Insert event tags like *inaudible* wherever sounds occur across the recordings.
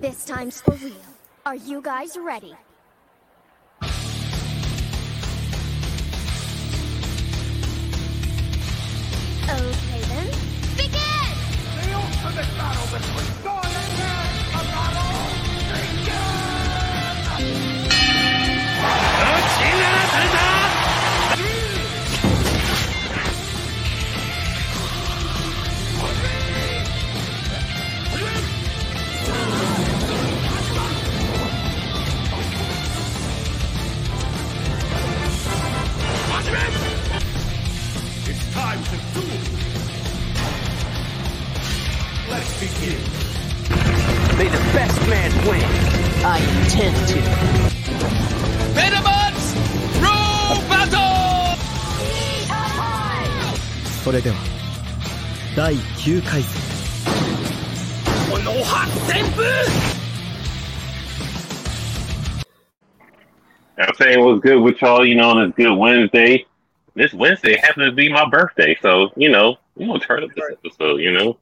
This time's for real. Are you guys ready? 9回戦この発旋風 I'm saying what's good with y'all, you know, on this good Wednesday. This Wednesday happens to be my birthday, so you know, we're gonna turn up this episode, you know.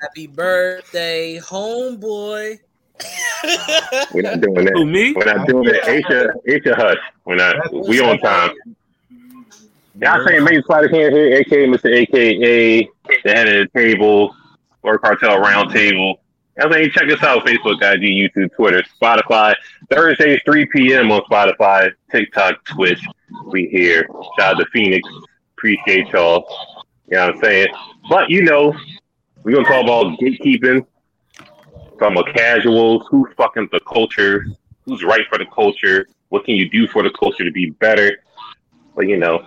Happy birthday, homeboy. *laughs* We're not doing that. Who, me? We're not doing that. Aisha, Aisha Hush. We're not we on time. Y'all saying Major Spider Can here, aka Mr. AKA the head of the table, or cartel round table. I mean, check us out Facebook, IG, YouTube, Twitter, Spotify. Thursdays, 3 p.m. on Spotify, TikTok, Twitch. We here. Shout out to Phoenix. Appreciate y'all. You know what I'm saying? But you know, we're gonna talk about gatekeeping, talking about casuals, who's fucking the culture, who's right for the culture, what can you do for the culture to be better. But you know,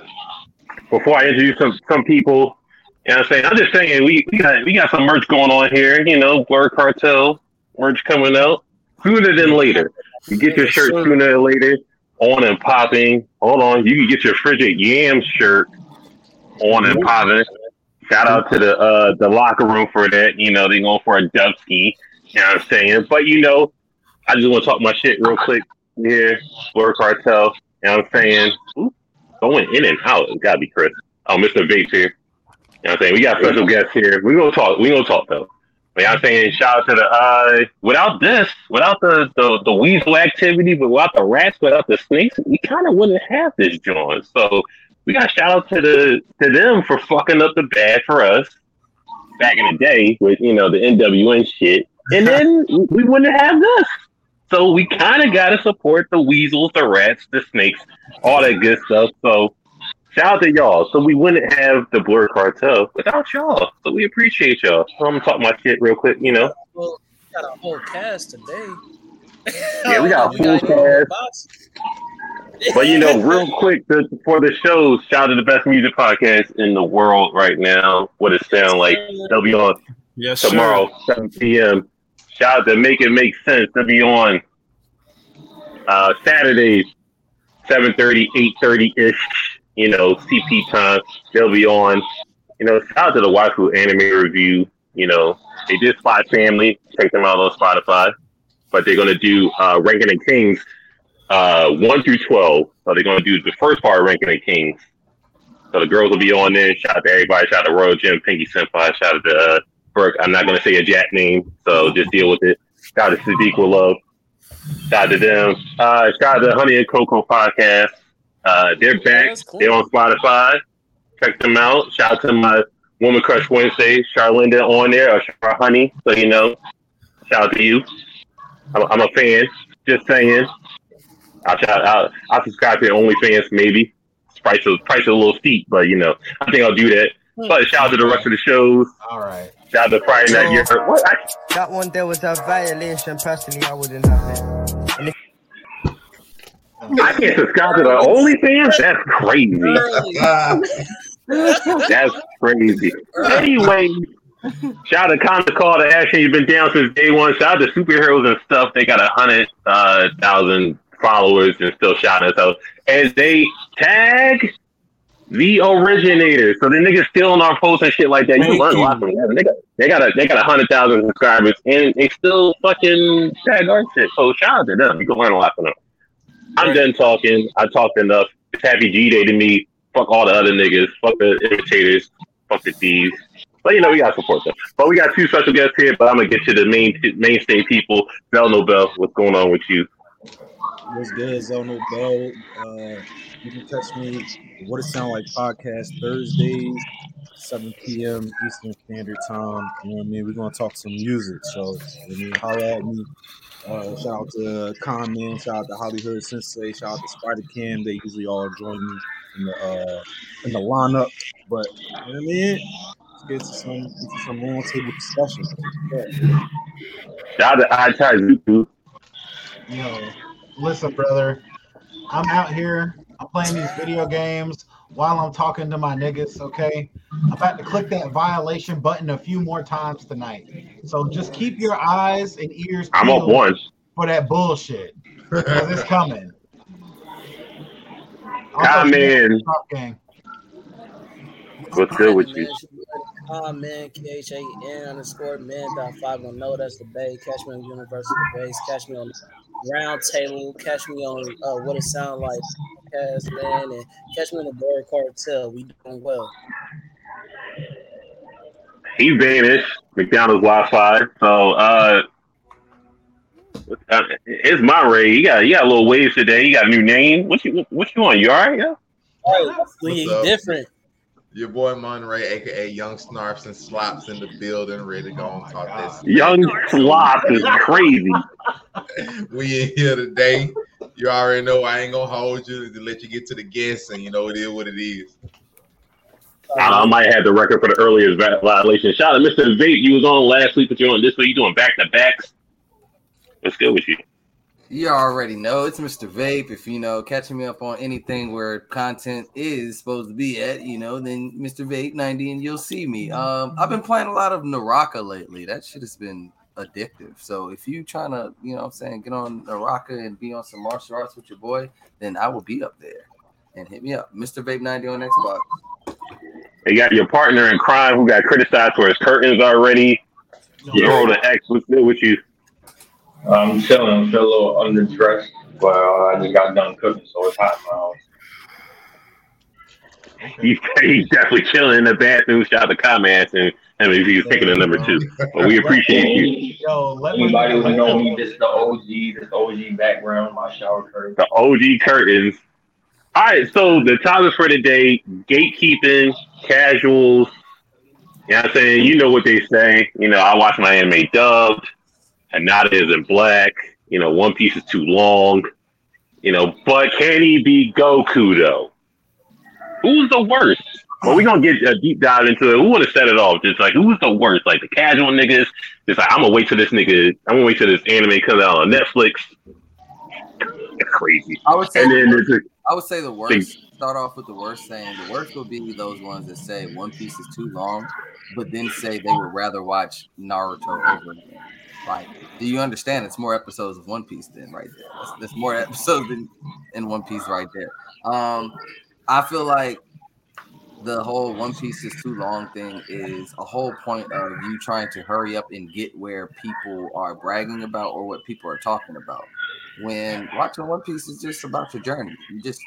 before I introduce some some people, you know what I'm saying? I'm just saying we, we got we got some merch going on here, you know, Blerd Cartel merch coming out. Sooner than later. You get your shirt sooner than later, on and popping. Hold on, you can get your frigid yam shirt on and popping. Shout out to the uh the locker room for that. You know, they going for a dubski. You know what I'm saying? But you know, I just want to talk my shit real quick here. Blerd Cartel. You know what I'm saying? Ooh, going in and out. It's gotta be Chris. Oh, Mr. Bates here. You know what I'm saying? We got special guests here. We gonna talk. We gonna talk though. But I'm saying shout out to the uh without this, without the, the the weasel activity, but without the rats, without the snakes, we kind of wouldn't have this joint. So we got shout out to the to them for fucking up the bad for us back in the day with you know the NWN shit, and then *laughs* we wouldn't have this. So we kind of got to support the weasels, the rats, the snakes, all that good stuff. So shout out to y'all. So we wouldn't have the Blerd Cartel without y'all. So we appreciate y'all. So I'm gonna talk my shit real quick, you know. Well, we got a whole cast today. Yeah, we got a *laughs* full got cast. But you know, real quick to, for the show, shout out to the best music podcast in the world right now. What it sound like? They'll be on Yes, tomorrow, 7 p.m. Shout out to Make It Make Sense. They'll be on uh, Saturdays, 7.30, 8.30 ish, you know, CP time. They'll be on. You know, shout out to the Waifu Anime Review. You know, they did Spy Family. Check them out on Spotify. But they're going to do uh, Ranking the Kings uh, 1 through 12. So they're going to do the first part of Ranking the Kings. So the girls will be on there. Shout out to everybody. Shout out to Royal Jim, Pinky Senpai. Shout out to uh, Burke. I'm not going to say a Jack name, so just deal with it. Shout out to Sadiq love. Shout out to them. Uh, shout out to Honey and Cocoa podcast. Uh, they're back. that's cool. They're on Spotify. Check them out. Shout out to my Woman Crush Wednesday, Charlinda on there, or Char Honey. So you know, shout out to you. I'm, I'm a fan. Just saying. I'll, shout, I'll, I'll subscribe to OnlyFans maybe. Price is price is a little steep, but you know, I think I'll do that. But shout out to the rest of the shows. All right. Shout out to Friday Night. Year. What? I, That one there was a violation. Personally, I wouldn't have it. And I can't subscribe to the OnlyFans. That's crazy. *laughs* That's crazy. Anyway, shout out to Conda Call to Action. You've been down since day one. Shout out to superheroes and stuff. They got a hundred uh, thousand followers and still shouting us out. As they tag the originator. So the niggas still on our posts and shit like that. You learn a lot from them. They got they got a they got a hundred thousand subscribers and they still fucking tag our shit. So shout out to them. You can learn a lot from them. I'm done talking. I talked enough. It's happy G Day to me. Fuck all the other niggas. Fuck the imitators. Fuck the thieves. But you know, we gotta support them. But we got two special guests here. But I'm gonna get to the main mainstay people. Bell No Bell, what's going on with you? What's good, Zono Bell? Uh, you can catch me What It Sound Like podcast Thursdays, 7 p.m. Eastern Standard Time. You know what I mean? We're gonna talk some music. So when you holler at me, uh, shout out to Common, shout out to Hollywood Sensei, shout out to Spider Cam. They usually all join me in the uh, in the lineup. But you know what I mean? Let's get to some get to some roundtable discussion. Yeah. Shout out to I Ties YouTube. Yo, listen, brother. I'm out here. I'm playing these video games while I'm talking to my niggas. Okay, I'm about to click that violation button a few more times tonight. So just keep your eyes and ears. I'm up peeled for that bullshit. 'Cause it's coming. Also, Common. Top gang. What's good with you? Ah, man, K H A N underscore man dot five one no. That's the Bay. Catch me on University Base. Catch me on Round Round table. Catch me on uh, What It Sound Like podcast, man, and catch me on the Blerd Cartel. We doing well. He vanished. McDonald's Wi-Fi. So uh, uh it's my Ray. You got you got a little waves today. You got a new name. What you what you on? You all right? Yeah. We What's up? different. Your boy Monray, aka Young Snarfs and Slops in the building, ready to go and talk this. Young Slop is crazy. *laughs* We in here today. You already know I ain't gonna hold you to let you get to the guests, and you know it is what it is. I, might have the record for the earliest violation. Shout out Mr. Vape. You was on last week, but you're on this week. You doing back to backs. What's good with you? You already know it's Mr. Vape. If you know catching me up on anything where content is supposed to be at, you know, then Mr. Vape 90 and you'll see me. Um, I've been playing a lot of Naraka lately. That shit has been addictive. So if you trying to, you know what I'm saying, get on Naraka and be on some martial arts with your boy, then I will be up there. And hit me up. Mr. Vape 90 on Xbox. You got your partner in crime who got criticized for his curtains already. You rolled an X. What's good with you? I'm chilling. I'm still a little underdressed, but uh, I just got done cooking, so it's hot in my house. *laughs* He's, he's definitely chilling in the bathroom. Shout out to comments and I mean, he's picking a number two. But we appreciate you. Yo, let me. Anybody who know me, this is the OG, this OG background, my shower curtains. The OG curtains. All right, so the topic for today: gatekeeping, casuals. You know what I'm saying? You know what they say. You know, I watch my anime dubbed. Hanada is in black. You know, One Piece is too long. You know, but can he be Goku though? Who's the worst? Well, we're gonna get a deep dive into it. We want to set it off. Just like who's the worst? Like the casual niggas. Just like I'm gonna wait till this nigga. I'm gonna wait till this anime comes out on Netflix. It's *laughs* crazy. I would say And then there's a, I would say the worst. Start off with the worst saying. The worst would be those ones that say One Piece is too long, but then say they would rather watch Naruto over. Like, do you understand? It's more episodes of One Piece than right there. That's, that's more *laughs* episodes than in One Piece right there. Um, I feel like the whole One Piece is too long thing is a whole point of you trying to hurry up and get where people are bragging about or what people are talking about. When watching One Piece is just about your journey. You just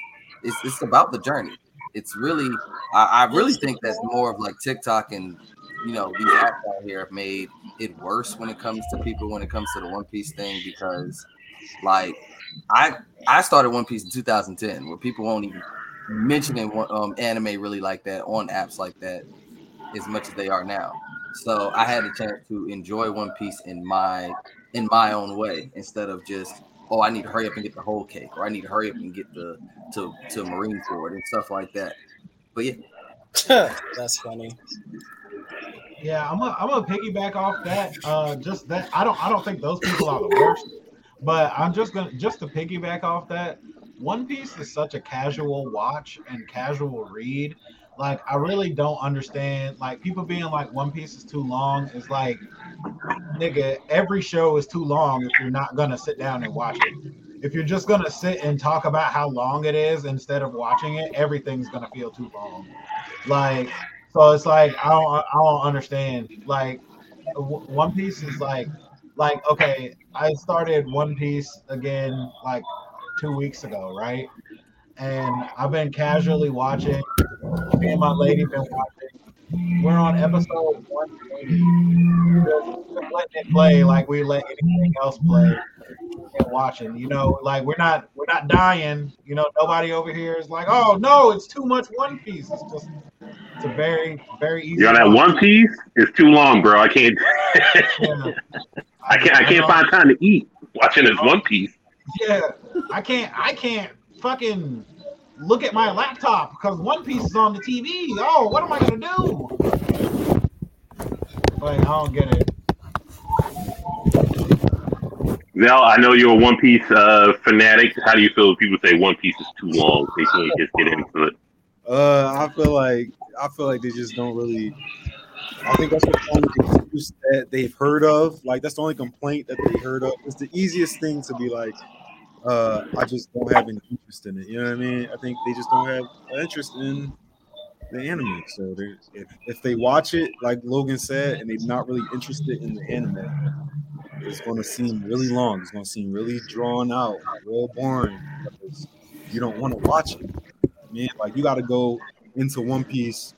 it's it's about the journey. It's really I, I really think that's more of like TikTok and you know these apps out here have made it worse when it comes to people when it comes to the One Piece thing because like I I started One Piece in 2010 where people won't even mentioning um, anime really like that on apps like that as much as they are now. So I had a chance to enjoy One Piece in my in my own way instead of just oh I need to hurry up and get the whole cake or I need to hurry up and get the to to Marineford and stuff like that. But yeah, *laughs* That's funny. Yeah, I'm gonna I'm gonna piggyback off that. Uh, just that I don't I don't think those people are the worst, but I'm just gonna just to piggyback off that. One Piece is such a casual watch and casual read. Like I really don't understand. Like people being like One Piece is too long is like, nigga, every show is too long if you're not gonna sit down and watch it. If you're just gonna sit and talk about how long it is instead of watching it, everything's gonna feel too long. Like so it's like I don't I don't understand. Like One Piece is like like okay, I started One Piece again like two weeks ago, right? And I've been casually watching. Me and my lady been watching. We're on episode 180. We're just letting it play like we let anything else play and watching. You know, like we're not we're not dying. You know, nobody over here is like, oh no, it's too much One Piece. It's just it's a very very easy. Yo, that One Piece is too long, bro. I can't. Yeah. *laughs* I can't. I can't find time to eat watching this oh. One Piece. Yeah, I can't. I can't fucking look at my laptop because One Piece is on the TV. Oh, what am I gonna do? Like, I don't get it. Now I know you're a One Piece uh, fanatic. How do you feel if people say One Piece is too long? They can't just get into it. Uh, I feel like I feel like they just don't really. I think that's the only excuse that they've heard of. Like that's the only complaint that they heard of. It's the easiest thing to be like, uh, I just don't have any interest in it. You know what I mean? I think they just don't have an interest in the anime. So if if they watch it, like Logan said, and they're not really interested in the anime, it's going to seem really long. It's going to seem really drawn out, real boring. You don't want to watch it. Man, like you got to go into One Piece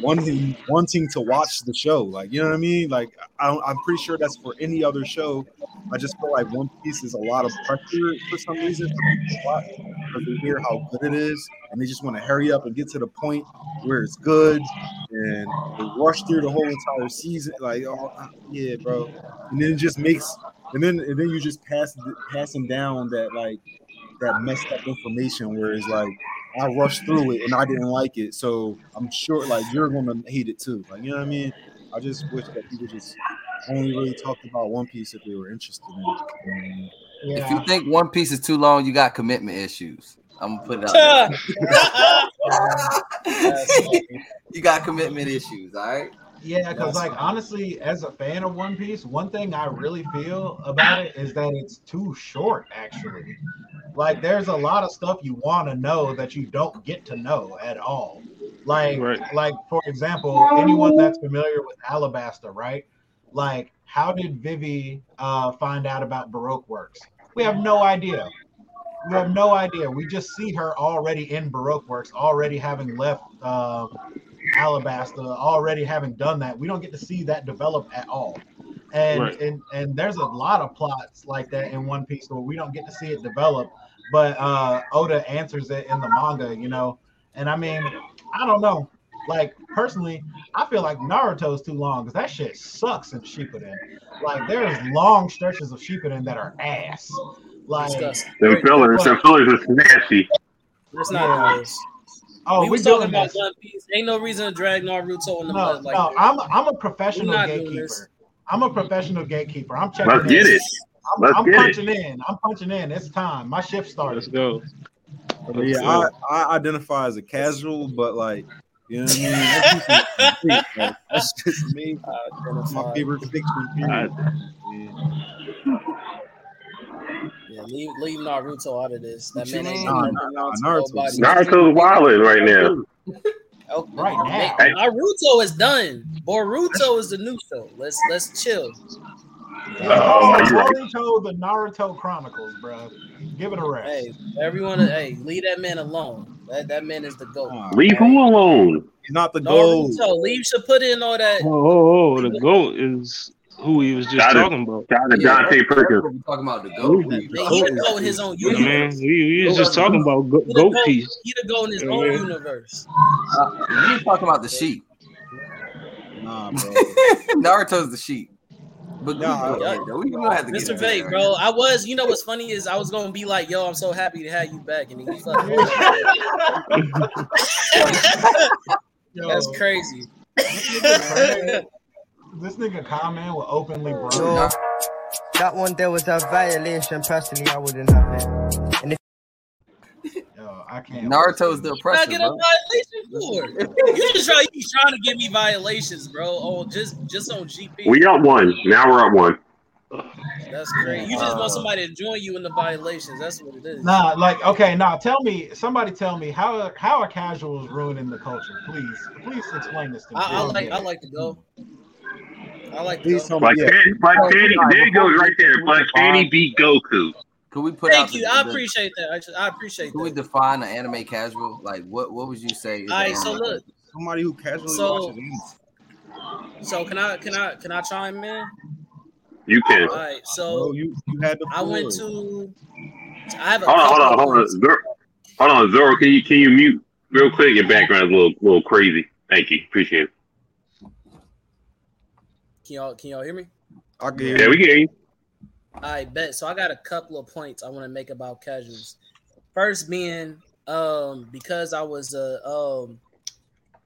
wanting wanting to watch the show. Like you know what I mean? Like I, I'm pretty sure that's for any other show. I just feel like One Piece is a lot of pressure for some reason because they hear how good it is and they just want to hurry up and get to the point where it's good and they rush through the whole entire season. Like oh uh, yeah, bro, and then it just makes and then and then you just pass passing down that like that messed up information where it's like I rushed through it and I didn't like it, so I'm sure like you're gonna hate it too. Like you know what I mean? I just wish that people just only really talked about One Piece if they were interested in it. Um, If you think One Piece is too long, you got commitment issues. I'm gonna put it out. there. *laughs* *laughs* you got commitment issues, all right? Yeah, because like honestly, as a fan of One Piece, one thing I really feel about it is that it's too short. Actually, like there's a lot of stuff you want to know that you don't get to know at all. Like, like for example, anyone that's familiar with Alabasta, right? Like, how did Vivi uh, find out about Baroque Works? We have no idea. We have no idea. We just see her already in Baroque Works, already having left um, Alabasta, already having done that. We don't get to see that develop at all. And, Right. and and there's a lot of plots like that in One Piece where we don't get to see it develop. But uh, Oda answers it in the manga, you know. And I mean, I don't know. Like personally, I feel like Naruto's too long because that shit sucks in Shippuden. Like there's long stretches of Shippuden that are ass. Like Them fillers, them fillers is nasty. Let's not do this. Oh, we we was talking about this. One Piece. Ain't no reason to drag Naruto in the No, mud like no, that. I'm I'm a professional We're not doing gatekeeper. I'm a professional gatekeeper. I'm checking. Let's get in. it. I'm, I'm get it. punching in. I'm punching in. It's time. My shift started. Let's go. But yeah, I, I identify as a casual, but like, you know what I mean? That's just me. Like, That's just me. That's my favorite fiction. Period. Yeah, leave, leave Naruto out of this. That What you man ain't mean? doing Nah, nah, Naruto's- Naruto's wilding right now. *laughs* Oh, right now. Hey. Naruto is done. Boruto is the new show. Let's let's chill. Oh, you're right. Naruto, the Naruto Chronicles, bro. Give it a rest. Hey, everyone, hey, leave that man alone. That that man is the goat. Leave who alone? He's not the goal. Naruto, leave should put in all that. Oh, oh, oh, the goat is who he was just Shout out- talking about. shout out to Dante Perkins. Talking about the goat. He the goat in his own Yeah, man, universe. we, we was just talking about go- He goat goat. piece. He the goat in his Yeah, own man. universe. Uh, you talking about the sheep. *laughs* Nah, bro. Naruto's the sheep. But Nah, yeah, we gonna have to Mr. into bro, I was, you know what's funny is I was gonna be like, yo, I'm so happy to have you back, and then you *laughs* fucking *laughs* That's crazy. *laughs* This nigga comment will openly bro. Yo, that one there was a violation. Personally, I wouldn't have it. And if Yo, I can't. Naruto's the I oppressor, get a violation for? *laughs* You just try, you trying to give me violations, bro. Oh, just just on GP. We got one. Now we're at one. That's great. You just want uh, somebody to join you in the violations. That's what it is. Nah, like okay, nah. Tell me, somebody tell me how how are casuals ruining the culture? Please, please explain this to me. I, I like I like to go. I like to Please go. tell me. Yeah. Candy, Black Candy, there it goes right there. Black Candy beat Goku. Can we put out Thank the- you. I the- appreciate that. I, just, I appreciate Can we define an anime casual? Like, what what would you say? Is All an right, so look, somebody who casually So- watches anime. So can I can I can I chime in? You can. All right. So Bro, you you had the I went to. I have a Hold on, hold on, hold on. points. Zoro, hold on, Zoro. Can you can you mute real quick? Your background is a little little crazy. Thank you. Appreciate it. Can y'all can y'all hear me? I can Yeah, we can hear you. I bet. So I got a couple of points I want to make about casuals. First being um because I was a um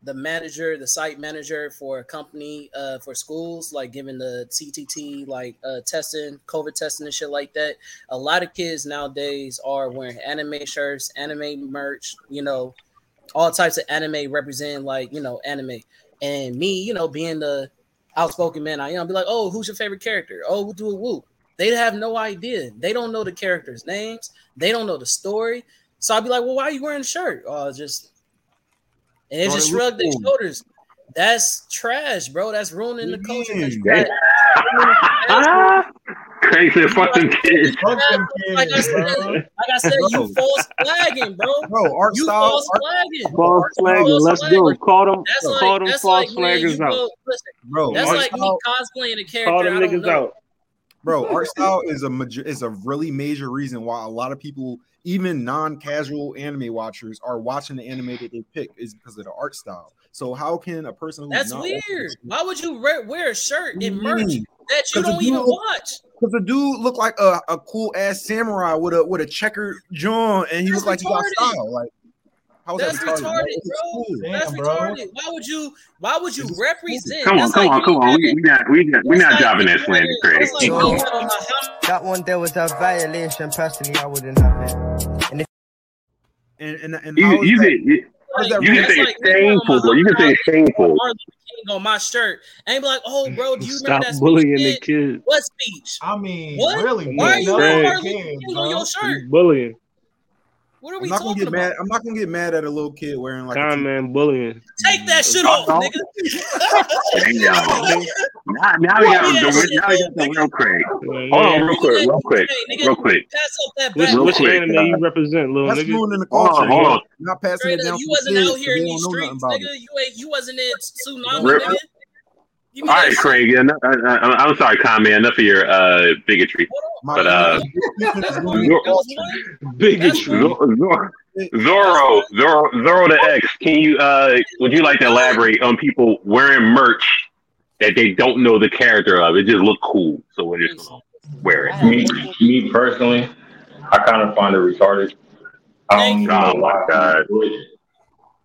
the manager, the site manager for a company uh for schools, like giving the CTT, like uh testing, COVID testing and shit like that. A lot of kids nowadays are wearing anime shirts, anime merch, you know, all types of anime representing like, you know, anime. And me, you know, being the outspoken man I am, be like, oh, who's your favorite character? Oh, do it woo. They have no idea. They don't know the characters' names. They don't know the story. So I'd be like, well, why are you wearing a shirt? Oh, just and they Oh, just it look their cool. shoulders. That's trash, bro. That's ruining the culture. That's Yeah. trash. Crazy fucking kids. Fuck them *laughs* Like I said, like I said, you false flagging, bro. Bro, art You style, false art, flagging. False flagging. Let's flagging. go. Call them. That's Call like them that's false like when you flaggers out. go. Listen, bro. that's art like me style, cosplaying a character. Call I them don't niggas know. out. Bro. *laughs* Art style is a major is a really major reason why a lot of people, even non-casual anime watchers, are watching the anime that they pick is because of the art style. So how can a person who's That's weird. Why would you wear a shirt and merch Mm. that you don't even dude- watch? Because the dude looked like a, a cool ass samurai with a with a checkered jaw, and he That's looked like he got style. Like how is That's that retarded? retarded, It's bro. cool. That's Damn, bro. retarded. Why would you? Why would you represent? Come on, come like on, me come on. We having- we not we not we not dropping me that slander, having- Craig. Like Keep me going. having my house That one there was a violation. Personally, I wouldn't have it. And if And and, and You you that, can you, how is you can say like shameful, bro. You can say shameful. Luther King on my shirt and be like, "Oh, bro, do you Stop remember that bullying you the did? kids. What speech? I mean, What? really Why are you up Craig. on Martin King on your shirt? You bullying. What are I'm we not gonna talking get mad. I'm not gonna get mad at a little kid wearing like a Con man bullying. Take that shit Uh, off, nigga. Damn. *laughs* Now, now we got Yeah, the now we got the nigga. real Craig. Hold on, man. real quick, real quick, Hey, nigga, real quick. Pass up that back. Real which quick, anime uh, you represent, little That's nigga? ruining the Hold on, hold on. You're not passing Straight it down you wasn't out here in they these don't know nothing streets, nigga. You ain't you wasn't in tsunami, Real- nigga. Give me All that right, shit. Craig. Yeah, no, I, I, I'm sorry, Con. Enough of your uh, bigotry. But uh, *laughs* That's Zoro- one. That was one. Bigotry. Zoro, Zoro, Zoro, Zoro the X. Can you uh, would you like to elaborate on people wearing merch that they don't know the character of? It just look cool, so we're just gonna wear it. Me, me personally, I kind of find it retarded. I don't know Oh my. God.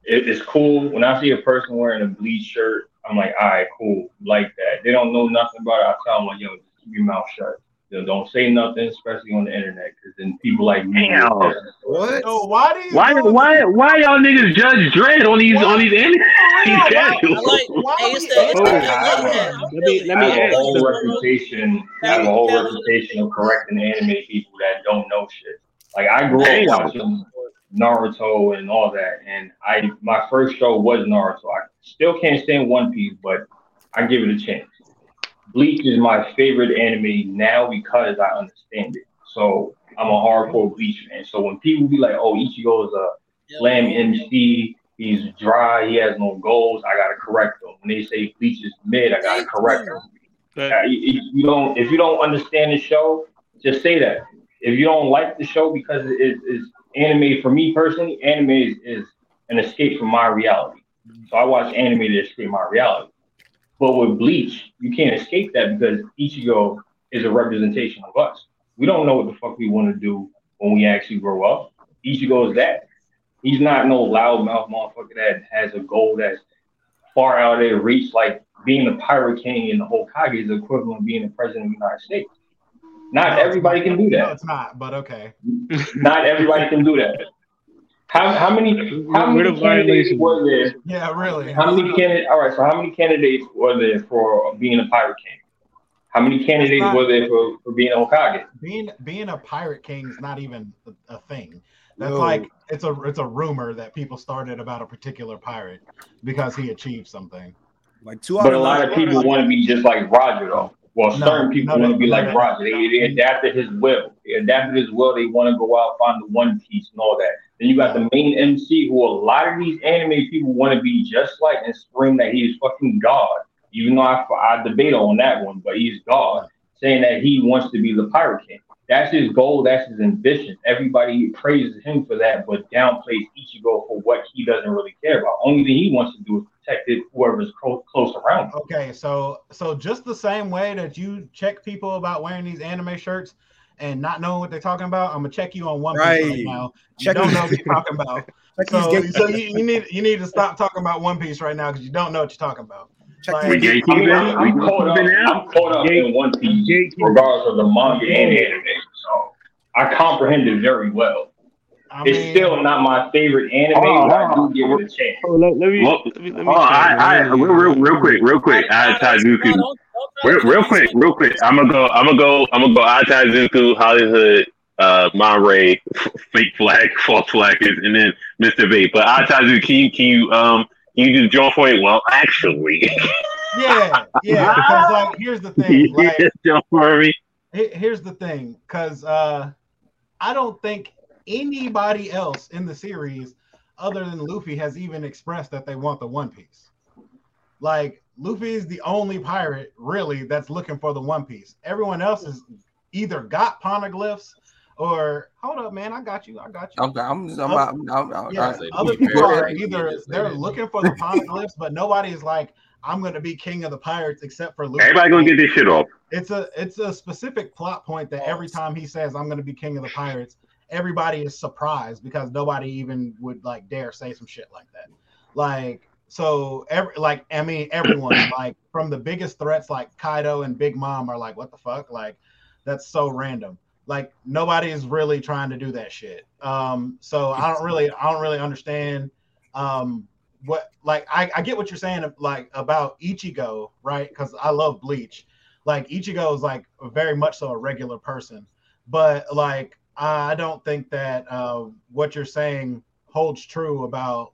It, it's cool when I see a person wearing a bleach shirt. I'm like, all right, cool, like that. They don't know nothing about it. I tell them like, yo, just keep your mouth shut. You know, don't say nothing, especially on the internet, because then people like me. Damn. What? So why do you Why, why, why y'all niggas judge Dread on these on these anime? These Why- casuals? Like, Why hey, it's the, it's Oh, LA hat. I'm let me- let me I have a whole reputation. I have a whole reputation of correcting anime people that don't know shit. Like I grew Damn. up watching Naruto and all that, and I my first show was Naruto. I still can't stand One Piece, but I give it a chance. Bleach is my favorite anime now because I understand it. So I'm a hardcore Bleach fan. So when people be like, "Oh, Ichigo is a slam MC," he's dry, he has no goals, I gotta correct them. When they say Bleach is mid, I gotta correct them. You, you don't if you don't understand the show, just say that. If you don't like the show because it is, anime for me personally, anime is, is an escape from my reality. So I watch anime to escape my reality. But with Bleach, you can't escape that because Ichigo is a representation of us. We don't know what the fuck we want to do when we actually grow up. Ichigo is that. He's not no loudmouth motherfucker that has a goal that's far out of their reach. Like being the pirate king and the Hokage is equivalent to being the president of the United States. Not everybody can do that. No, it's not. But okay. *laughs* Not everybody can do that. How, how many how Where many candidates were there? Yeah, really. How many candidates? All right, so how many candidates were there for being a pirate king? How many candidates not- were there for, for being a Hokage? being being a pirate king is not even a, a thing. That's Yo. like it's a it's a rumor that people started about a particular pirate because he achieved something. Like two out But a lot of people want to be just like Roger, though. Well, No, certain people want to be like. Roger. They, they adapted his will. They adapted his will. They want to go out, find the One Piece and all that. Then you got the main MC, who a lot of these anime people want to be just like and scream that he is fucking God. Even though I, I debate on that one, but he's God, saying that he wants to be the Pirate King. That's his goal. That's his ambition. Everybody praises him for that, but downplays Ichigo for what he doesn't really care about. Only thing he wants to do is protect it, whoever's close, close around. Okay, so so just the same way that you check people about wearing these anime shirts and not knowing what they're talking about, I'm gonna check you on One Piece right, Right. now. You don't know what you're *laughs* talking about. *laughs* So so you, you need you need to stop talking about One Piece right now because you don't know what you're talking about. Like- We I mean, I'm, I'm caught up. I'm caught up in One Piece, regardless of the manga and anime. So I comprehend it very well. It's still not my favorite anime, Hold on, but I do give it a chance. Oh, let, let me, Well, let me, let me Oh, I, I, chime in. real, real, real quick, real quick. I Taizuku. Real, real quick, real quick. I'm gonna go. I'm gonna go. I'm gonna go. I Taizuku, Hollywood, uh, Monterey, *laughs* fake flag, false flag, and then Mr. Vape. But I Taizuku, can you, can you, um, can you just jump for it? Well, actually, Yeah, *laughs* yeah. Because like here's the thing. Like just jump for me. here's the thing. Because uh, I don't think anybody else in the series, other than Luffy, has even expressed that they want the One Piece. Like Luffy is the only pirate really that's looking for the One Piece. Everyone else has either got poneglyphs or hold up, man, I got you, I got you. I'm, I'm, I'm, Other- I'm, I'm, I'm, yeah, I'm other people are either they're looking for the *laughs* poneglyphs, but nobody is like, I'm gonna be king of the pirates except for Luffy. Everybody gonna get this shit off. It's a it's a specific plot point that every time he says I'm gonna be king of the pirates, everybody is surprised because nobody even would like dare say some shit like that. Like so every like I mean everyone *coughs* like from the biggest threats like Kaido and Big Mom are like what the fuck like that's so random. Like nobody is really trying to do that shit. Um so I don't really I don't really understand um what like I, I get what you're saying like about Ichigo, right? Because I love Bleach. Like Ichigo is like very much so a regular person, but like I don't think that uh, what you're saying holds true about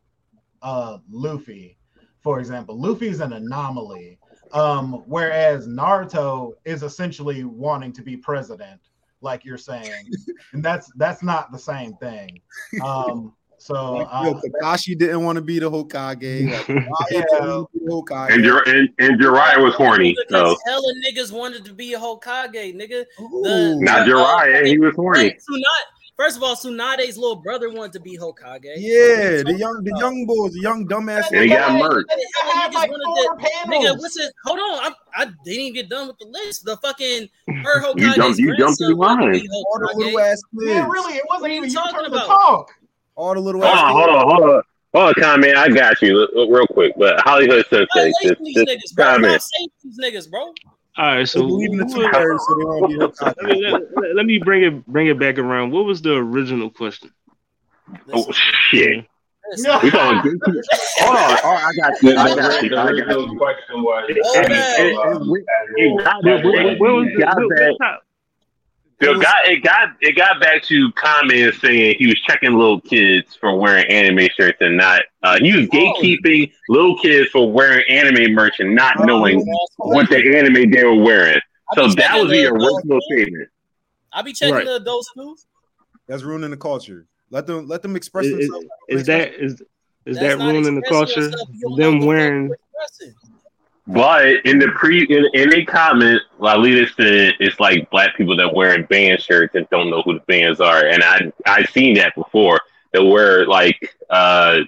uh, Luffy, for example. Luffy's an anomaly, um, whereas Naruto is essentially wanting to be president, like you're saying, and that's that's not the same thing. Um, so Like, uh, Kakashi didn't want to be the Hokage. Like, why Yeah. he didn't want to be the Hokage? And Jir- and, and Jiraiya was horny. So Because hella niggas wanted to be a Hokage, nigga. Ooh. not Jiraiya, he was horny. Tsunade, first of all, Tsunade's little brother wanted to be Hokage. Yeah, the young, the young boys, the young dumbass. And he got murked. Hella niggas like wanted four to- Nigga, what's it? Hold on, I'm, I didn't even get done with the list. The fucking her Hokage's You jumped- you jumped grandson the wanted to line. be All the Hokage. little ass kids. yeah, really, it wasn't What are you even your talking turn to about? talk. All the little Hold on, hold on, hold on. Hold on, comment. I got you Look, look, real quick. But Hollywood Sensei, Violation just, these just niggas, bro. comment. Not save these niggas, bro. All right, so They the two so they won't be Hokage. let, me, bring it bring it back around. What was the original question? Oh shit. Listen, We going gatekeep- Hold on. Oh, I got you. I got you. I got original you. question was. Oh, It- got Where, back- where, where, where was it got back- It got it got it got back to comments saying he was checking little kids for wearing anime shirts and not uh, he was gatekeeping little kids for wearing anime merch and not knowing what the anime they were wearing. So I be that was checking the the original statement. I be checking Right. the adults too. That's ruining the culture. Let them let them express is, is, themselves. is that is is That's that ruining the culture? yourself. You don't know what Them wearing you're expressing. But in the pre in, in a comment, Lalita said it's like black people that wearing band shirts and don't know who the bands are. And I I've seen that before. That wear like uh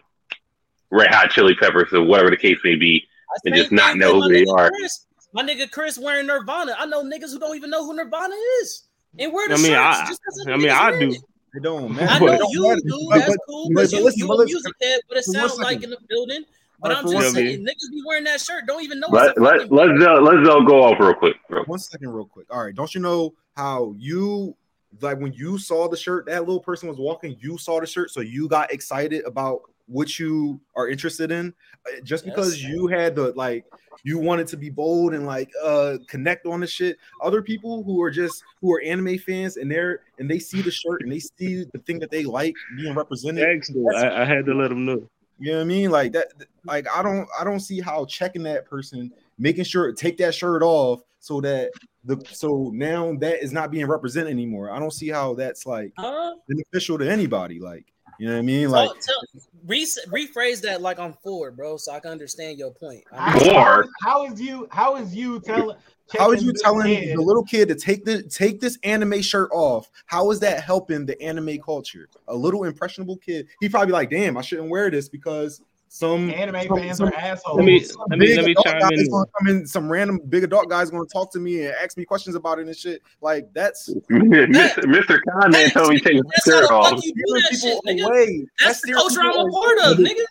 Red Hot Chili Peppers or whatever the case may be, and just not know who they nigga are. Chris, my nigga Chris wearing Nirvana. I know niggas who don't even know who Nirvana is. And wear the I mean, shirts I, just 'cause I mean, I do. it. They don't, I know They you matter. do. That's but- cool. but- But but you, listen, you but a listen. music head, what it sounds like in the building. But All right, I'm just saying, second. niggas be wearing that shirt, don't even know Let let let's uh, let's uh, go off real quick. Real quick. One second, real quick. All right, don't you know how you like when you saw the shirt that little person was walking? You saw the shirt, so you got excited about what you are interested in. Uh, Just because Yes. you had the like, you wanted to be bold and like uh connect on the shit. Other people who are just who are anime fans and they're and they see the shirt and they see the thing that they like being represented. Excellent. I, I had to let them know. You know what I mean? Like that. Like I don't. I don't see how checking that person, making sure take that shirt off so that the so now that is not being represented anymore. I don't see how that's like Huh? beneficial to anybody. Like, you know what I mean? So, Like, tell, re- rephrase that like I'm forward, bro, so I can understand your point. How, how is you? How is you telling? How is you telling kid- the little kid to take the take this anime shirt off? How is that helping the anime culture? A little impressionable kid, he probably like, damn, I shouldn't wear this because some Anime some- fans some- are assholes. Let me- some let me- let me chime in. is gonna come in, some random big adult guy is gonna talk to me and ask me questions about it and shit. Like that's Mr. Mr. Conman told me to take his shirt off. You do that shit, nigga. away. That's the steering culture I'm a part of, away. nigga.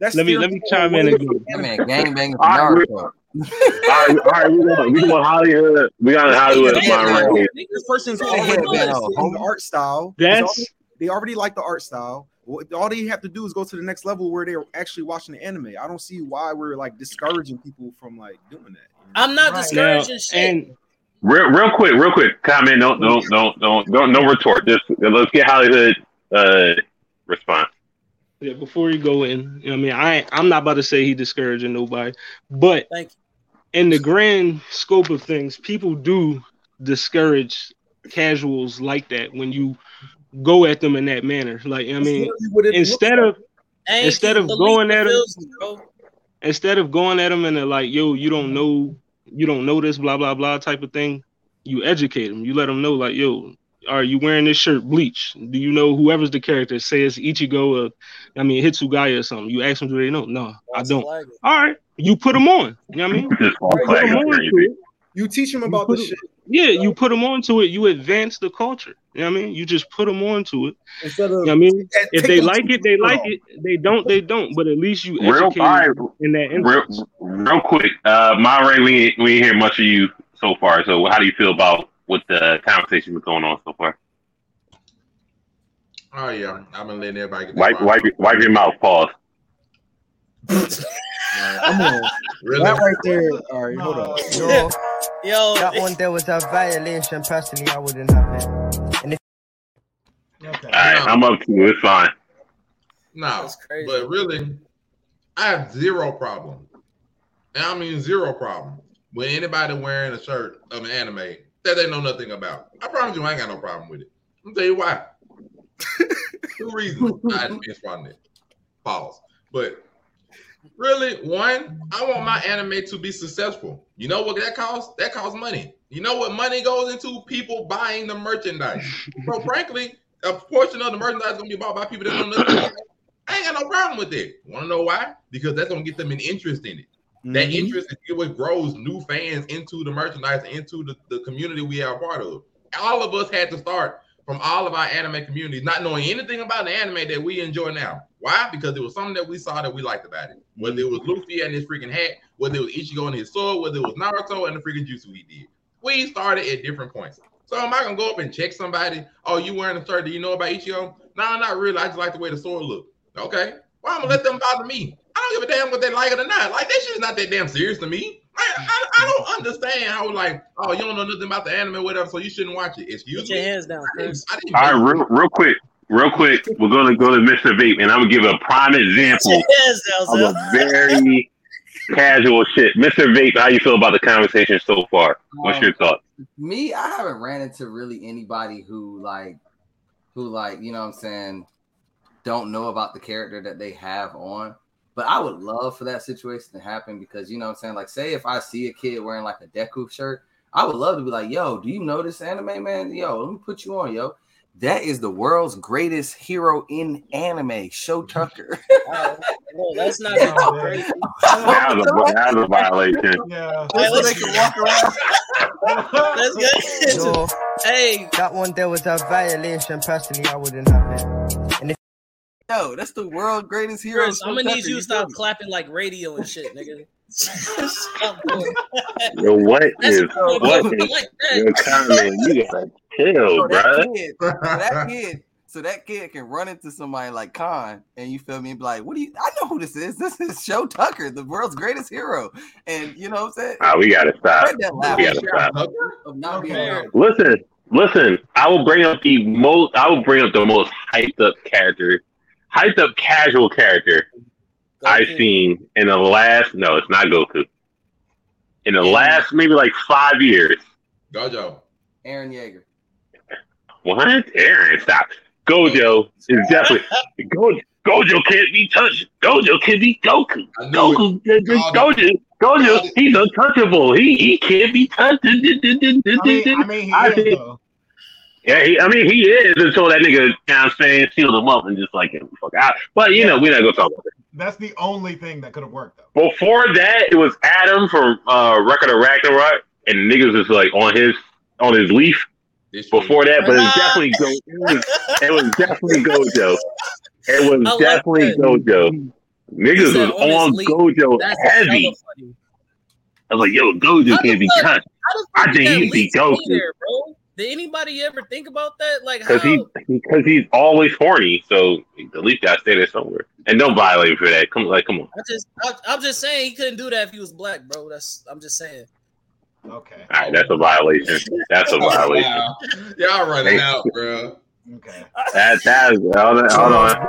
That's Let me let me chime in again. from That man anime. gangbanging All right, for Naruto. All right, all right, we going we going Hollywood. We got Hollywood Yeah, mind right here. This person's Yeah, already yeah, interested yeah. in the art style. That's already, they already like the art style. All they have to do is go to the next level where they're actually watching the anime. I don't see why we're like discouraging people from like doing that. I'm not Right. discouraging Now, shit. and Real, real quick, real quick. Comment. Don't, don't, don't, don't, don't, no retort. Just let's get Hollywood uh response. Yeah, before you go in, you know what I mean, I I'm not about to say he discouraging nobody, but Thank in the grand scope of things, people do discourage casuals like that when you go at them in that manner. Like I mean, literally what it instead of Ain't instead of going at them, bro. instead of going at them and they're like, yo, you don't know, you don't know this, blah blah blah type of thing. You educate them. You let them know, like, yo, are you wearing this shirt bleach? Do you know whoever's the character? Say it's Ichigo, or I mean Hitsugaya or something. You ask them, do they know? No, I don't. flagging. All right, you put them on. You know what I mean? *laughs* Just fall Put them on to crazy. it. You teach them about the shit Yeah, you put them onto it. You advance the culture. You know what I mean? You just put them onto it. instead of You know what I mean? If they like it, they like it. They don't, they don't. But at least you Real, educate in that instance. real, real quick. Uh, Monterey, we ain't- we ain't hear much of you so far. So, how do you feel about what the conversation that's going on so far? Oh yeah, I've been letting everybody get Wipe, their wipe, wipe your mouth. Pause. *laughs* Come on. Really? That right there. All right, hold No. on. Yo, Yo, that one there was a violation. Personally, I wouldn't have it. And if Okay. All right, I'm up to you. It's fine. No, That's crazy. but really, I have zero problem, and I mean zero problem with anybody wearing a shirt of an anime that they know nothing about. I promise you, I ain't got no problem with it. I'm tell you why. *laughs* Two reasons I had to respond it. Pause. But really, one, I want my anime to be successful. You know what that costs? That costs money. You know what money goes into? People buying the merchandise. *laughs* Bro, frankly, a portion of the merchandise is gonna be bought by people that don't know nothing. I ain't got no problem with it. Want to know why? Because that's gonna get them an interest in it. That Mhm. interest is what grows new fans into the merchandise, into the, the community we are a part of. All of us had to start from all of our anime communities, not knowing anything about the anime that we enjoy now. Why? Because it was something that we saw that we liked about it. Whether it was Luffy and his freaking hat, whether it was Ichigo and his sword, whether it was Naruto and the freaking jutsu he did. We started at different points. So am I gonna go up and check somebody? Oh, you wearing a shirt? Do you know about Ichigo? No, not really. I just like the way the sword look. Okay. Why I'm gonna let them bother me? I don't give a damn what they like it or not. Like that shit's not that damn serious to me. I, I, I don't understand how like oh you don't know nothing about the anime or whatever, so you shouldn't watch it. Excuse Put me. your hands down, I didn't, Chris. I didn't All right, real, real quick, real quick. We're gonna go to Mr. Vape, and I'm gonna give a prime example your down, of a very casual shit. Mr. Vape, how you feel about the conversation so far? What's um, your thoughts? me, I haven't ran into really anybody who like who like, you know what I'm saying, don't know about the character that they have on. But I would love for that situation to happen because you know what I'm saying, like say if I see a kid wearing like a Deku shirt, I would love to be like, yo, do you know this anime, man? Yo, let me put you on, yo. That is the world's greatest hero in anime, Show *laughs* Tucker. Uh, no, that's not get too crazy. That was a, that was a violation. Yeah. Hey, so they let's, can walk around. *laughs* let's get into yo, *laughs* Hey, that one there was a violation. Personally, I wouldn't have it. And Yo, that's the world's greatest hero. Chris, I'm gonna need you to stop me? clapping like radio and shit, nigga. Stop doing that. Yo, what *laughs* That's is no, what no, like your comment? You gotta chill, So that kid, so that kid, so that kid can run into somebody like Khan, and you feel me, and be like, "What do you? I know who this is. This is Shou Tucker, the world's greatest hero." And you know what I'm saying? Ah, we gotta stop. Spread that loud We gotta stop. of not being Okay. Listen, listen. I will bring up the most. I will bring up the most hyped up character, hyped up casual character I've seen in the last. No, it's not Goku. in the last maybe like five years. Gojo. Eren Yeager. What? Eren, stop. Gojo is definitely Gojo. Gojo can't be touched. Gojo can be Goku. Goku, Gojo, Gojo, he's untouchable. He he can't be touched. I mean, I mean, he I is, think- though. Yeah, he, I mean, he is until that nigga, you know what I'm saying, sealed him up and just like, get fuck out. But, you know, we're not going to talk about it. That's the only thing that could have worked, though. Before that, it was Adam from uh, Record of Ragnarok, and niggas was like on his on his leaf. Before that, but it was definitely *laughs* go. It was, it was definitely Gojo. It was like definitely that. Gojo. Niggas He said was on leaf. Gojo That's heavy. I was like, yo, Gojo can't be fuck- touched. How the I think did he that could be leak stay Goku there, bro? Did anybody ever think about that? Like, how? because he because he's always horny. So the leaf got to stay there somewhere, and don't violate him for that. Come like, come on. I just, I, I'm just saying he couldn't do that if he was black, bro. That's, I'm just saying. Okay. All right, that's a violation. That's a *laughs* violation. Wow. Y'all running out, bro. Okay. That that is hold on. Hold on.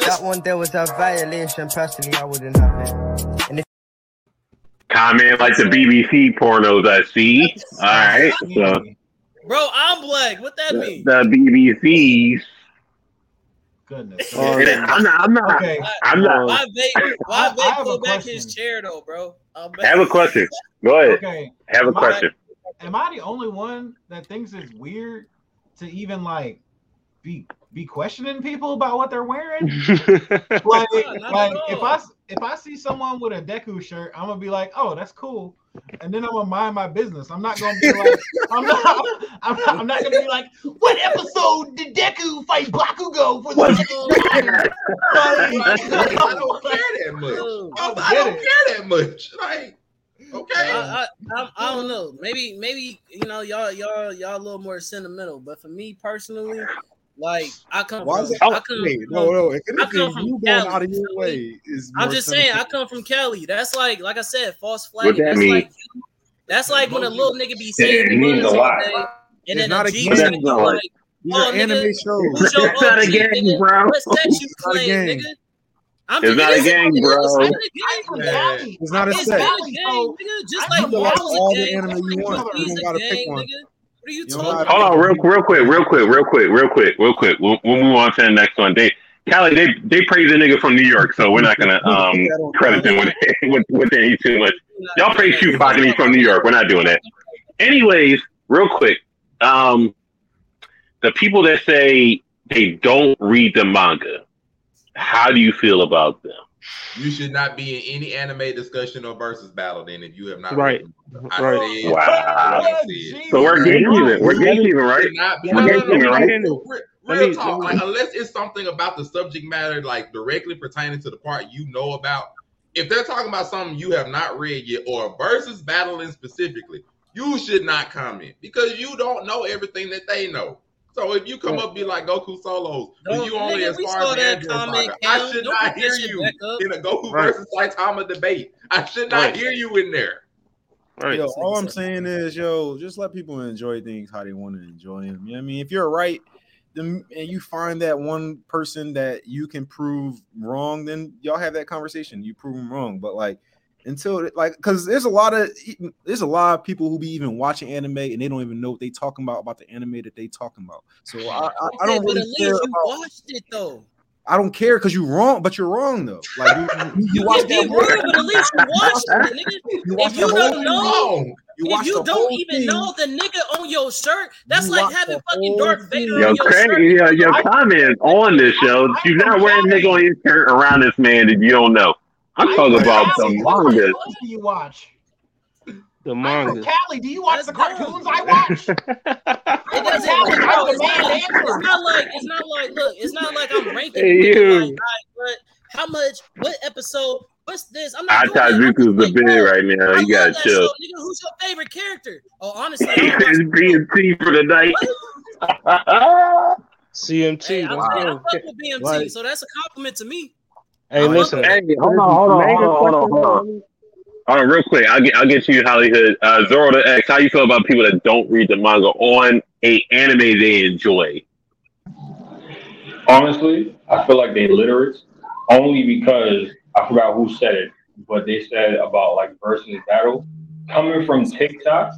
That one there was a violation. Personally, I wouldn't have it. And if Comment like the BBC pornos I see. All right, so Bro, I'm black. What that mean? the BBCs. Goodness. And I'm not. I'm not. Okay. I'm not. Why Vape? Why I- I Vape have pull a back question. his chair though, bro? I'm I have a question. Go ahead. Okay. Have a Am I- question. Am I the only one that thinks it's weird to even like be be questioning people about what they're wearing? *laughs* like, not like at if all. I s- if I see someone with a Deku shirt, I'm gonna be like, oh, that's cool, and then I'm gonna mind my business. I'm not gonna be like, I'm not, I'm not, I'm not gonna be like, what episode did Deku fight Bakugo for the second time? I Like, don't care that much. Ooh. I, I don't care that much. Like, okay. I, I, I, I don't know. Maybe, maybe you know, y'all, y'all, y'all a little more sentimental. But for me personally, like I come Why from, is it? I come, wait, no, no. If I come from you going Cali. out of your way is. I'm just saying, I come from Cali. That's like, like I said, false flag. What that That's mean? like, that's like when a little nigga be saying it means words a all lot. day, and It's then not a a G game. nigga That's be not- like, These oh are anime nigga, shows. who's your It's not a OG, gang, nigga? bro. What set you It's not a playing, gang. nigga? I'm It's just, not it a is gang, what it is. bro. It's not a I'm gang, from nigga. Cali. It's not a I'm It's set. not a Cali, gang, so nigga. Just I'm like from You can watch Cali. all Marvel's a the gang. anime you want. He's You a don't gotta gang, pick one. Nigga. What are you You don't talking gotta about? Hold on, real, real quick, real quick, real quick, real quick, real quick. We'll, we'll move on to the next one. They, Callie, they they praise the nigga from New York, so we're not gonna um credit them with *laughs* with, with any too much. Y'all praise Tupac and he's from New York. We're not doing that. Anyways, real quick, um, the people that say they don't read the manga, how do you feel about them? You should not be in any anime discussion or versus battle then if you have not Right. read them. Right. said- Wow. So we're gatekeeping. We're gatekeeping, right? not We're no, no, no, gatekeeping, no, right? Real, real me- talk. Like, unless it's something about the subject matter, like directly pertaining to the part you know about. If they're talking about something you have not read yet, or versus battling specifically, you should not comment because you don't know everything that they know. So if you come up be like Goku solos, but Don't- you only nigga, as we far as that Android comment, saga, I should Don't not hear you back up. in a Goku Right. versus Saitama debate. I should not Right. hear you in there. Right. Yo, all I'm saying is, yo, just let people enjoy things how they want to enjoy them. You know what I mean? If you're right, then and you find that one person that you can prove wrong, then y'all have that conversation. You prove them wrong, but like until like because there's a lot of there's a lot of people who be even watching anime and they don't even know what they talking about about the anime that they talking about. So I, I, I don't but really at least care you about. watched it though. I don't care because you're wrong, but you're wrong though. Like you, you, you You watch that wrong, but at least you watched it, nigga. You watch If you don't know, wrong. You if you don't even thing. know the nigga on your shirt, that's You like having fucking whole Darth Vader Yo, on your shirt. Craig, yo, your comments on this show. You're not wearing a nigga on your shirt around this man that you don't know. I'm talking about the Cali, what manga. do you watch? The manga. Cali. Do you watch That's the cartoons I watch? *laughs* It doesn't. Cali, bro, I'm the it's, not, like- it's not like it's not like look. It's not like I'm ranking. Hey, you. Like, all right, but how much? What episode? What's this? I'm not doing that. I'm Atazuku's the just like, bid yo, right now. I You gotta chill. show, nigga. Who's your favorite character? Oh, honestly, I don't *laughs* watch for the night. CMT. *laughs* Hey, I'm let's saying I fuck with BMT, Like- so that's a compliment to me. Hey, listen. Hey, hold on, hold on, hold on, hold on, hold on. Real quick. I'll get, I'll get to you Hollywood. Uh, Zoro the X. How you feel about people that don't read the manga on a anime they enjoy? Honestly, I feel like they literate only because I forgot who said it, but they said about like versus battle. coming from TikTok,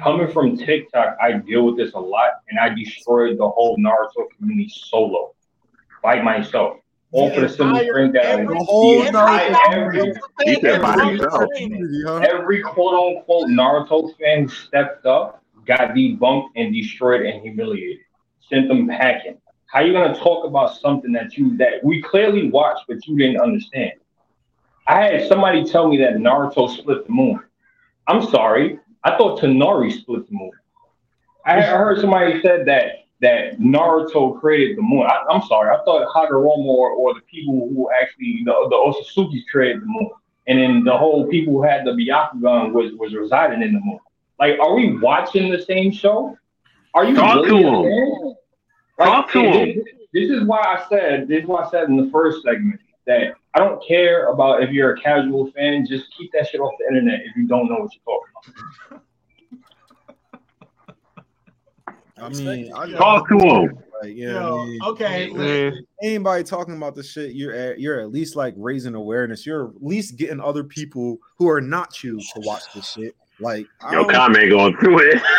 coming from TikTok, I deal with this a lot, and I destroyed the whole Naruto community solo by myself. All for the simple thing that The whole the entire- Naruto every, You said by yourself. community, huh? every quote unquote Naruto fan stepped up, got debunked and destroyed and humiliated, sent them packing. How you gonna talk about something that you that we clearly watched but you didn't understand? I had somebody tell me that Naruto split the moon. I'm sorry, I thought Toneri split the moon. I I heard somebody said that that Naruto created the moon. I, I'm sorry, I thought Hagoromo or, or the people who actually the, the Otsutsukis created the moon, and then the whole people who had the Byakugan was was residing in the moon. Like, are we watching the same show? Are you Talk really to fan? Like, Talk to. This, this is why I said this is why I said in the first segment that I don't care about if you're a casual fan. Just keep that shit off the internet if you don't know what you're talking about. I mean, I Talk to 'em. Like, yeah, Yo, I mean, okay, ain't- listen. Anybody talking about the shit, you're at, you're at least like raising awareness. You're at least getting other people who are not you to watch this shit. Like, I Your don't- comment going through it. *laughs*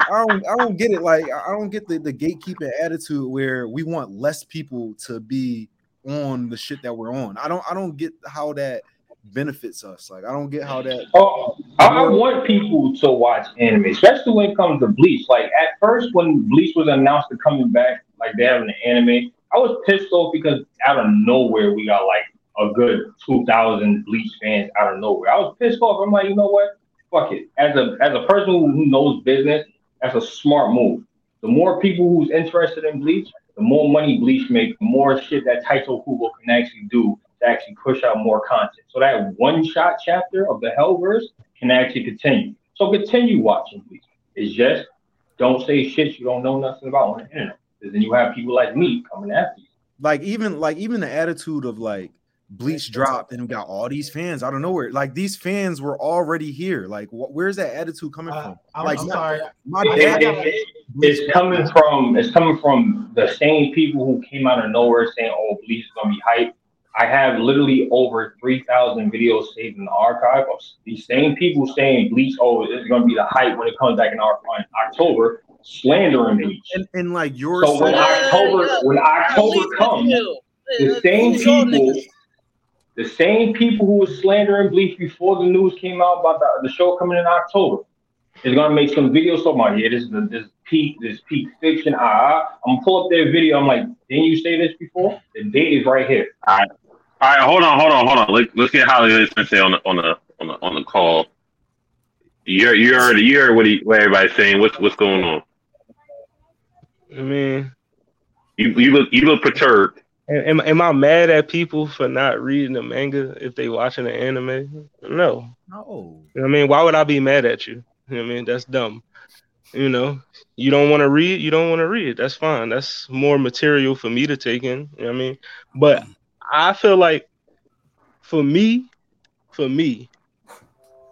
I don't I don't get it. Like I don't get the, the gatekeeping attitude where we want less people to be on the shit that we're on. I don't I don't get how that benefits us. Like I don't get how that Oh, I, want people to watch anime, especially when it comes to Bleach. Like at first, when Bleach was announced to coming back, like they having an anime, I was pissed off because out of nowhere we got like a good two thousand Bleach fans out of nowhere. I was pissed off. I'm like, you know what? Fuck it. As a as a person who who knows business, that's a smart move. The more people who's interested in Bleach, the more money Bleach makes, the more shit that Taito Kubo can actually do to actually push out more content. So that one shot chapter of the Hellverse can actually continue. So continue watching Bleach. It's just don't say shit you don't know nothing about on the internet. Because then you have people like me coming after you. like even like even the attitude of like Bleach dropped and we got all these fans out of nowhere. Like these fans were already here. Like wh- where's that attitude coming uh, from? I'm, like I'm my- sorry. My It- dad it- it- it's coming from it's coming from the same people who came out of nowhere saying, "Oh, Bleach is gonna be hype." I have literally over three thousand videos saved in the archive of these same people saying Bleach, "Oh, it's gonna be the hype when it comes back in our in October," slandering Bleach. and, and like yours. So when October when October comes, the same people, the same people who was slandering Bleach before the news came out about the, the show coming in October, is gonna make some videos talking about yeah, this is the, this peak, this peak fiction. Ah, ah. I'm gonna pull up their video. I'm like, didn't you say this before? The date is right here. All right, all right. Hold on, hold on, hold on. Let, let's get Hollywood Spencer on the on the on the on the call. You're you heard you heard what he what everybody's saying. What's what's going on? I mean, You you look you look perturbed. am, am I mad at people for not reading the manga if they watching the anime? No. No. You know what I mean, why would I be mad at you? You know what I mean? That's dumb. You know, you don't want to read, you don't want to read. That's fine. That's more material for me to take in. You know what I mean? But I feel like for me, for me,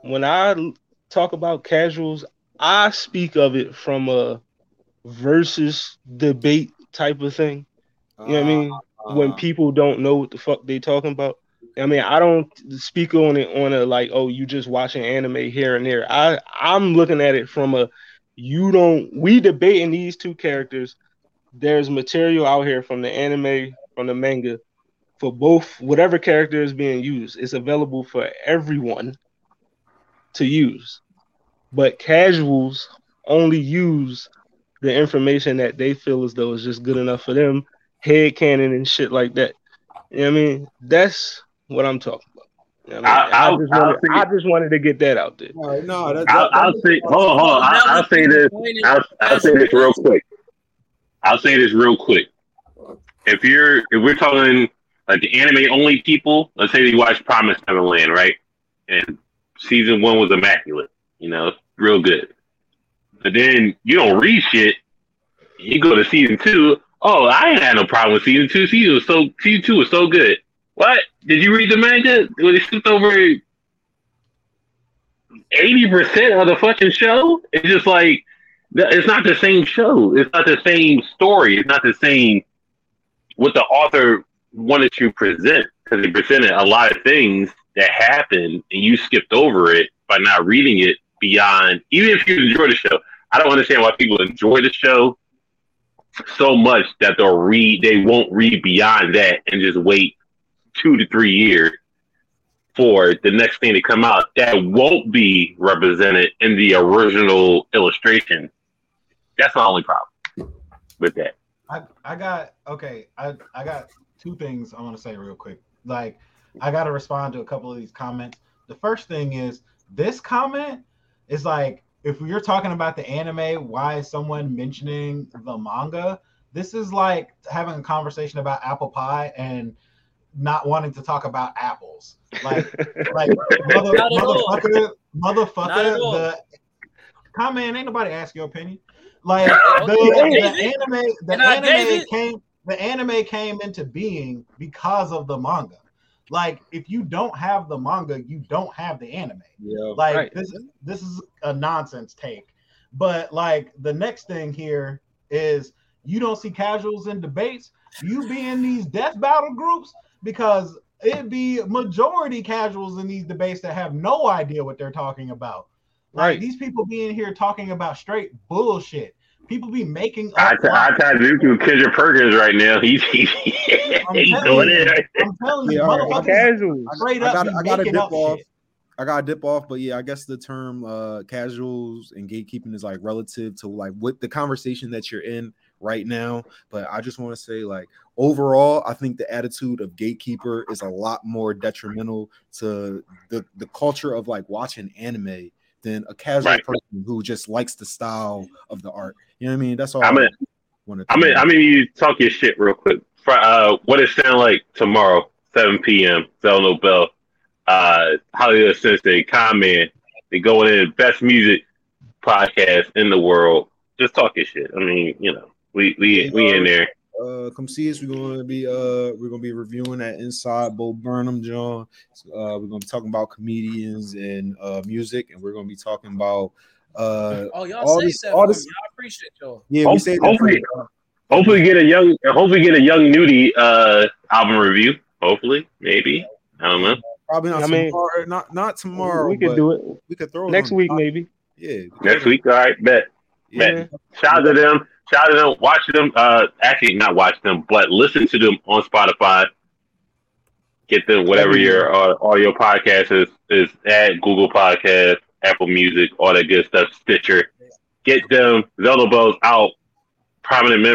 when I talk about casuals, I speak of it from a versus debate type of thing. You know what I mean? Ah, when ah. people don't know what the fuck they talking about. I mean, I don't speak on it on a like, oh, you just watching anime here and there. I I'm looking at it from a you don't we debating these two characters. There's material out here from the anime, from the manga, for both whatever character is being used. It's available for everyone to use. But casuals only use the information that they feel as though is just good enough for them, head canon and shit like that. You know what I mean? That's what I'm talking about. You know I, mean? I, I'll- just wanted, I just wanted to get that out there. no, that, I'll, I'll say hold on, hold on. I'll, I'll say this. I'll, I'll say this real quick. I'll say this real quick. If you're if we're talking like the anime only people, let's say you watch Promise Neverland, right? And season one was immaculate, you know, real good. But then you don't read shit. You go to season two. Oh, I ain't had no problem with season two. Season was so season two was so good. What? Did you read the manga? When they skipped over eighty percent of the fucking show? It's just like it's not the same show. It's not the same story. It's not the same what the author wanted to present because they presented a lot of things that happened and you skipped over it by not reading it beyond even if you enjoy the show. I don't understand why people enjoy the show so much that they'll read they won't read beyond that and just wait two to three years for the next thing to come out that won't be represented in the original illustration. That's my only problem with that. I, I got okay. I, I got two things I want to say real quick. Like I got to respond to a couple of these comments. The first thing is this comment is like if you're talking about the anime, why is someone mentioning the manga? This is like having a conversation about apple pie and not wanting to talk about apples. Like, *laughs* like mother, Not at all. motherfucker, motherfucker. The comment ain't nobody ask your opinion. Like *laughs* the, the anime, the And anime came, the anime came into being because of the manga. Like, if you don't have the manga, you don't have the anime. Yeah. Like Right. this is this is a nonsense take. But like the next thing here is you don't see casuals in debates. You be in these death battle groups because it'd be majority casuals in these debates that have no idea what they're talking about. Like Right. these people being here talking about straight bullshit. People be making I up. t- I tried to Kendrick Perkins right now. *laughs* He's he's, he's doing you, it. I'm telling you, Yeah, all right. motherfuckers Casual. straight I up got be I got to dip up off. shit. I got to dip off, but yeah, I guess the term uh casuals and gatekeeping is like relative to like what the conversation that you're in right now. But I just want to say, like, overall, I think the attitude of gatekeeper is a lot more detrimental to the the culture of like watching anime than a casual Right. person who just likes the style of the art. You know what I mean? That's all. I'm I in. want to. I'm in. I'm in. You talk your shit real quick. For, uh, what it sound like tomorrow, 7 p.m. Bell No Bell. Uh, Hollywood Sensei, comment. They going in best music podcast in the world. Just talk your shit. I mean, you know, we we we in there. Uh come see us. We're gonna be uh we're gonna be reviewing that inside Bo Burnham, John. Uh we're gonna be talking about comedians and uh music, and we're gonna be talking about uh Oh, y'all all say this that. all this me. I appreciate y'all. yeah, we Hope- say hopefully, hopefully get a young, hopefully get a young Nudy uh album review. Hopefully, maybe. I don't know. probably not I mean, tomorrow, not not tomorrow. we could do it We could throw it next on- week, maybe. Yeah, Next week, all right, bet. Bet. Shout out to them. Shout out to them. Watch them. Uh, actually, not watch them, but listen to them on Spotify. Get them whatever your uh, audio podcast is is at Google Podcast, Apple Music, all that good stuff, Stitcher. Get them Zelda Bells out. Prominent members.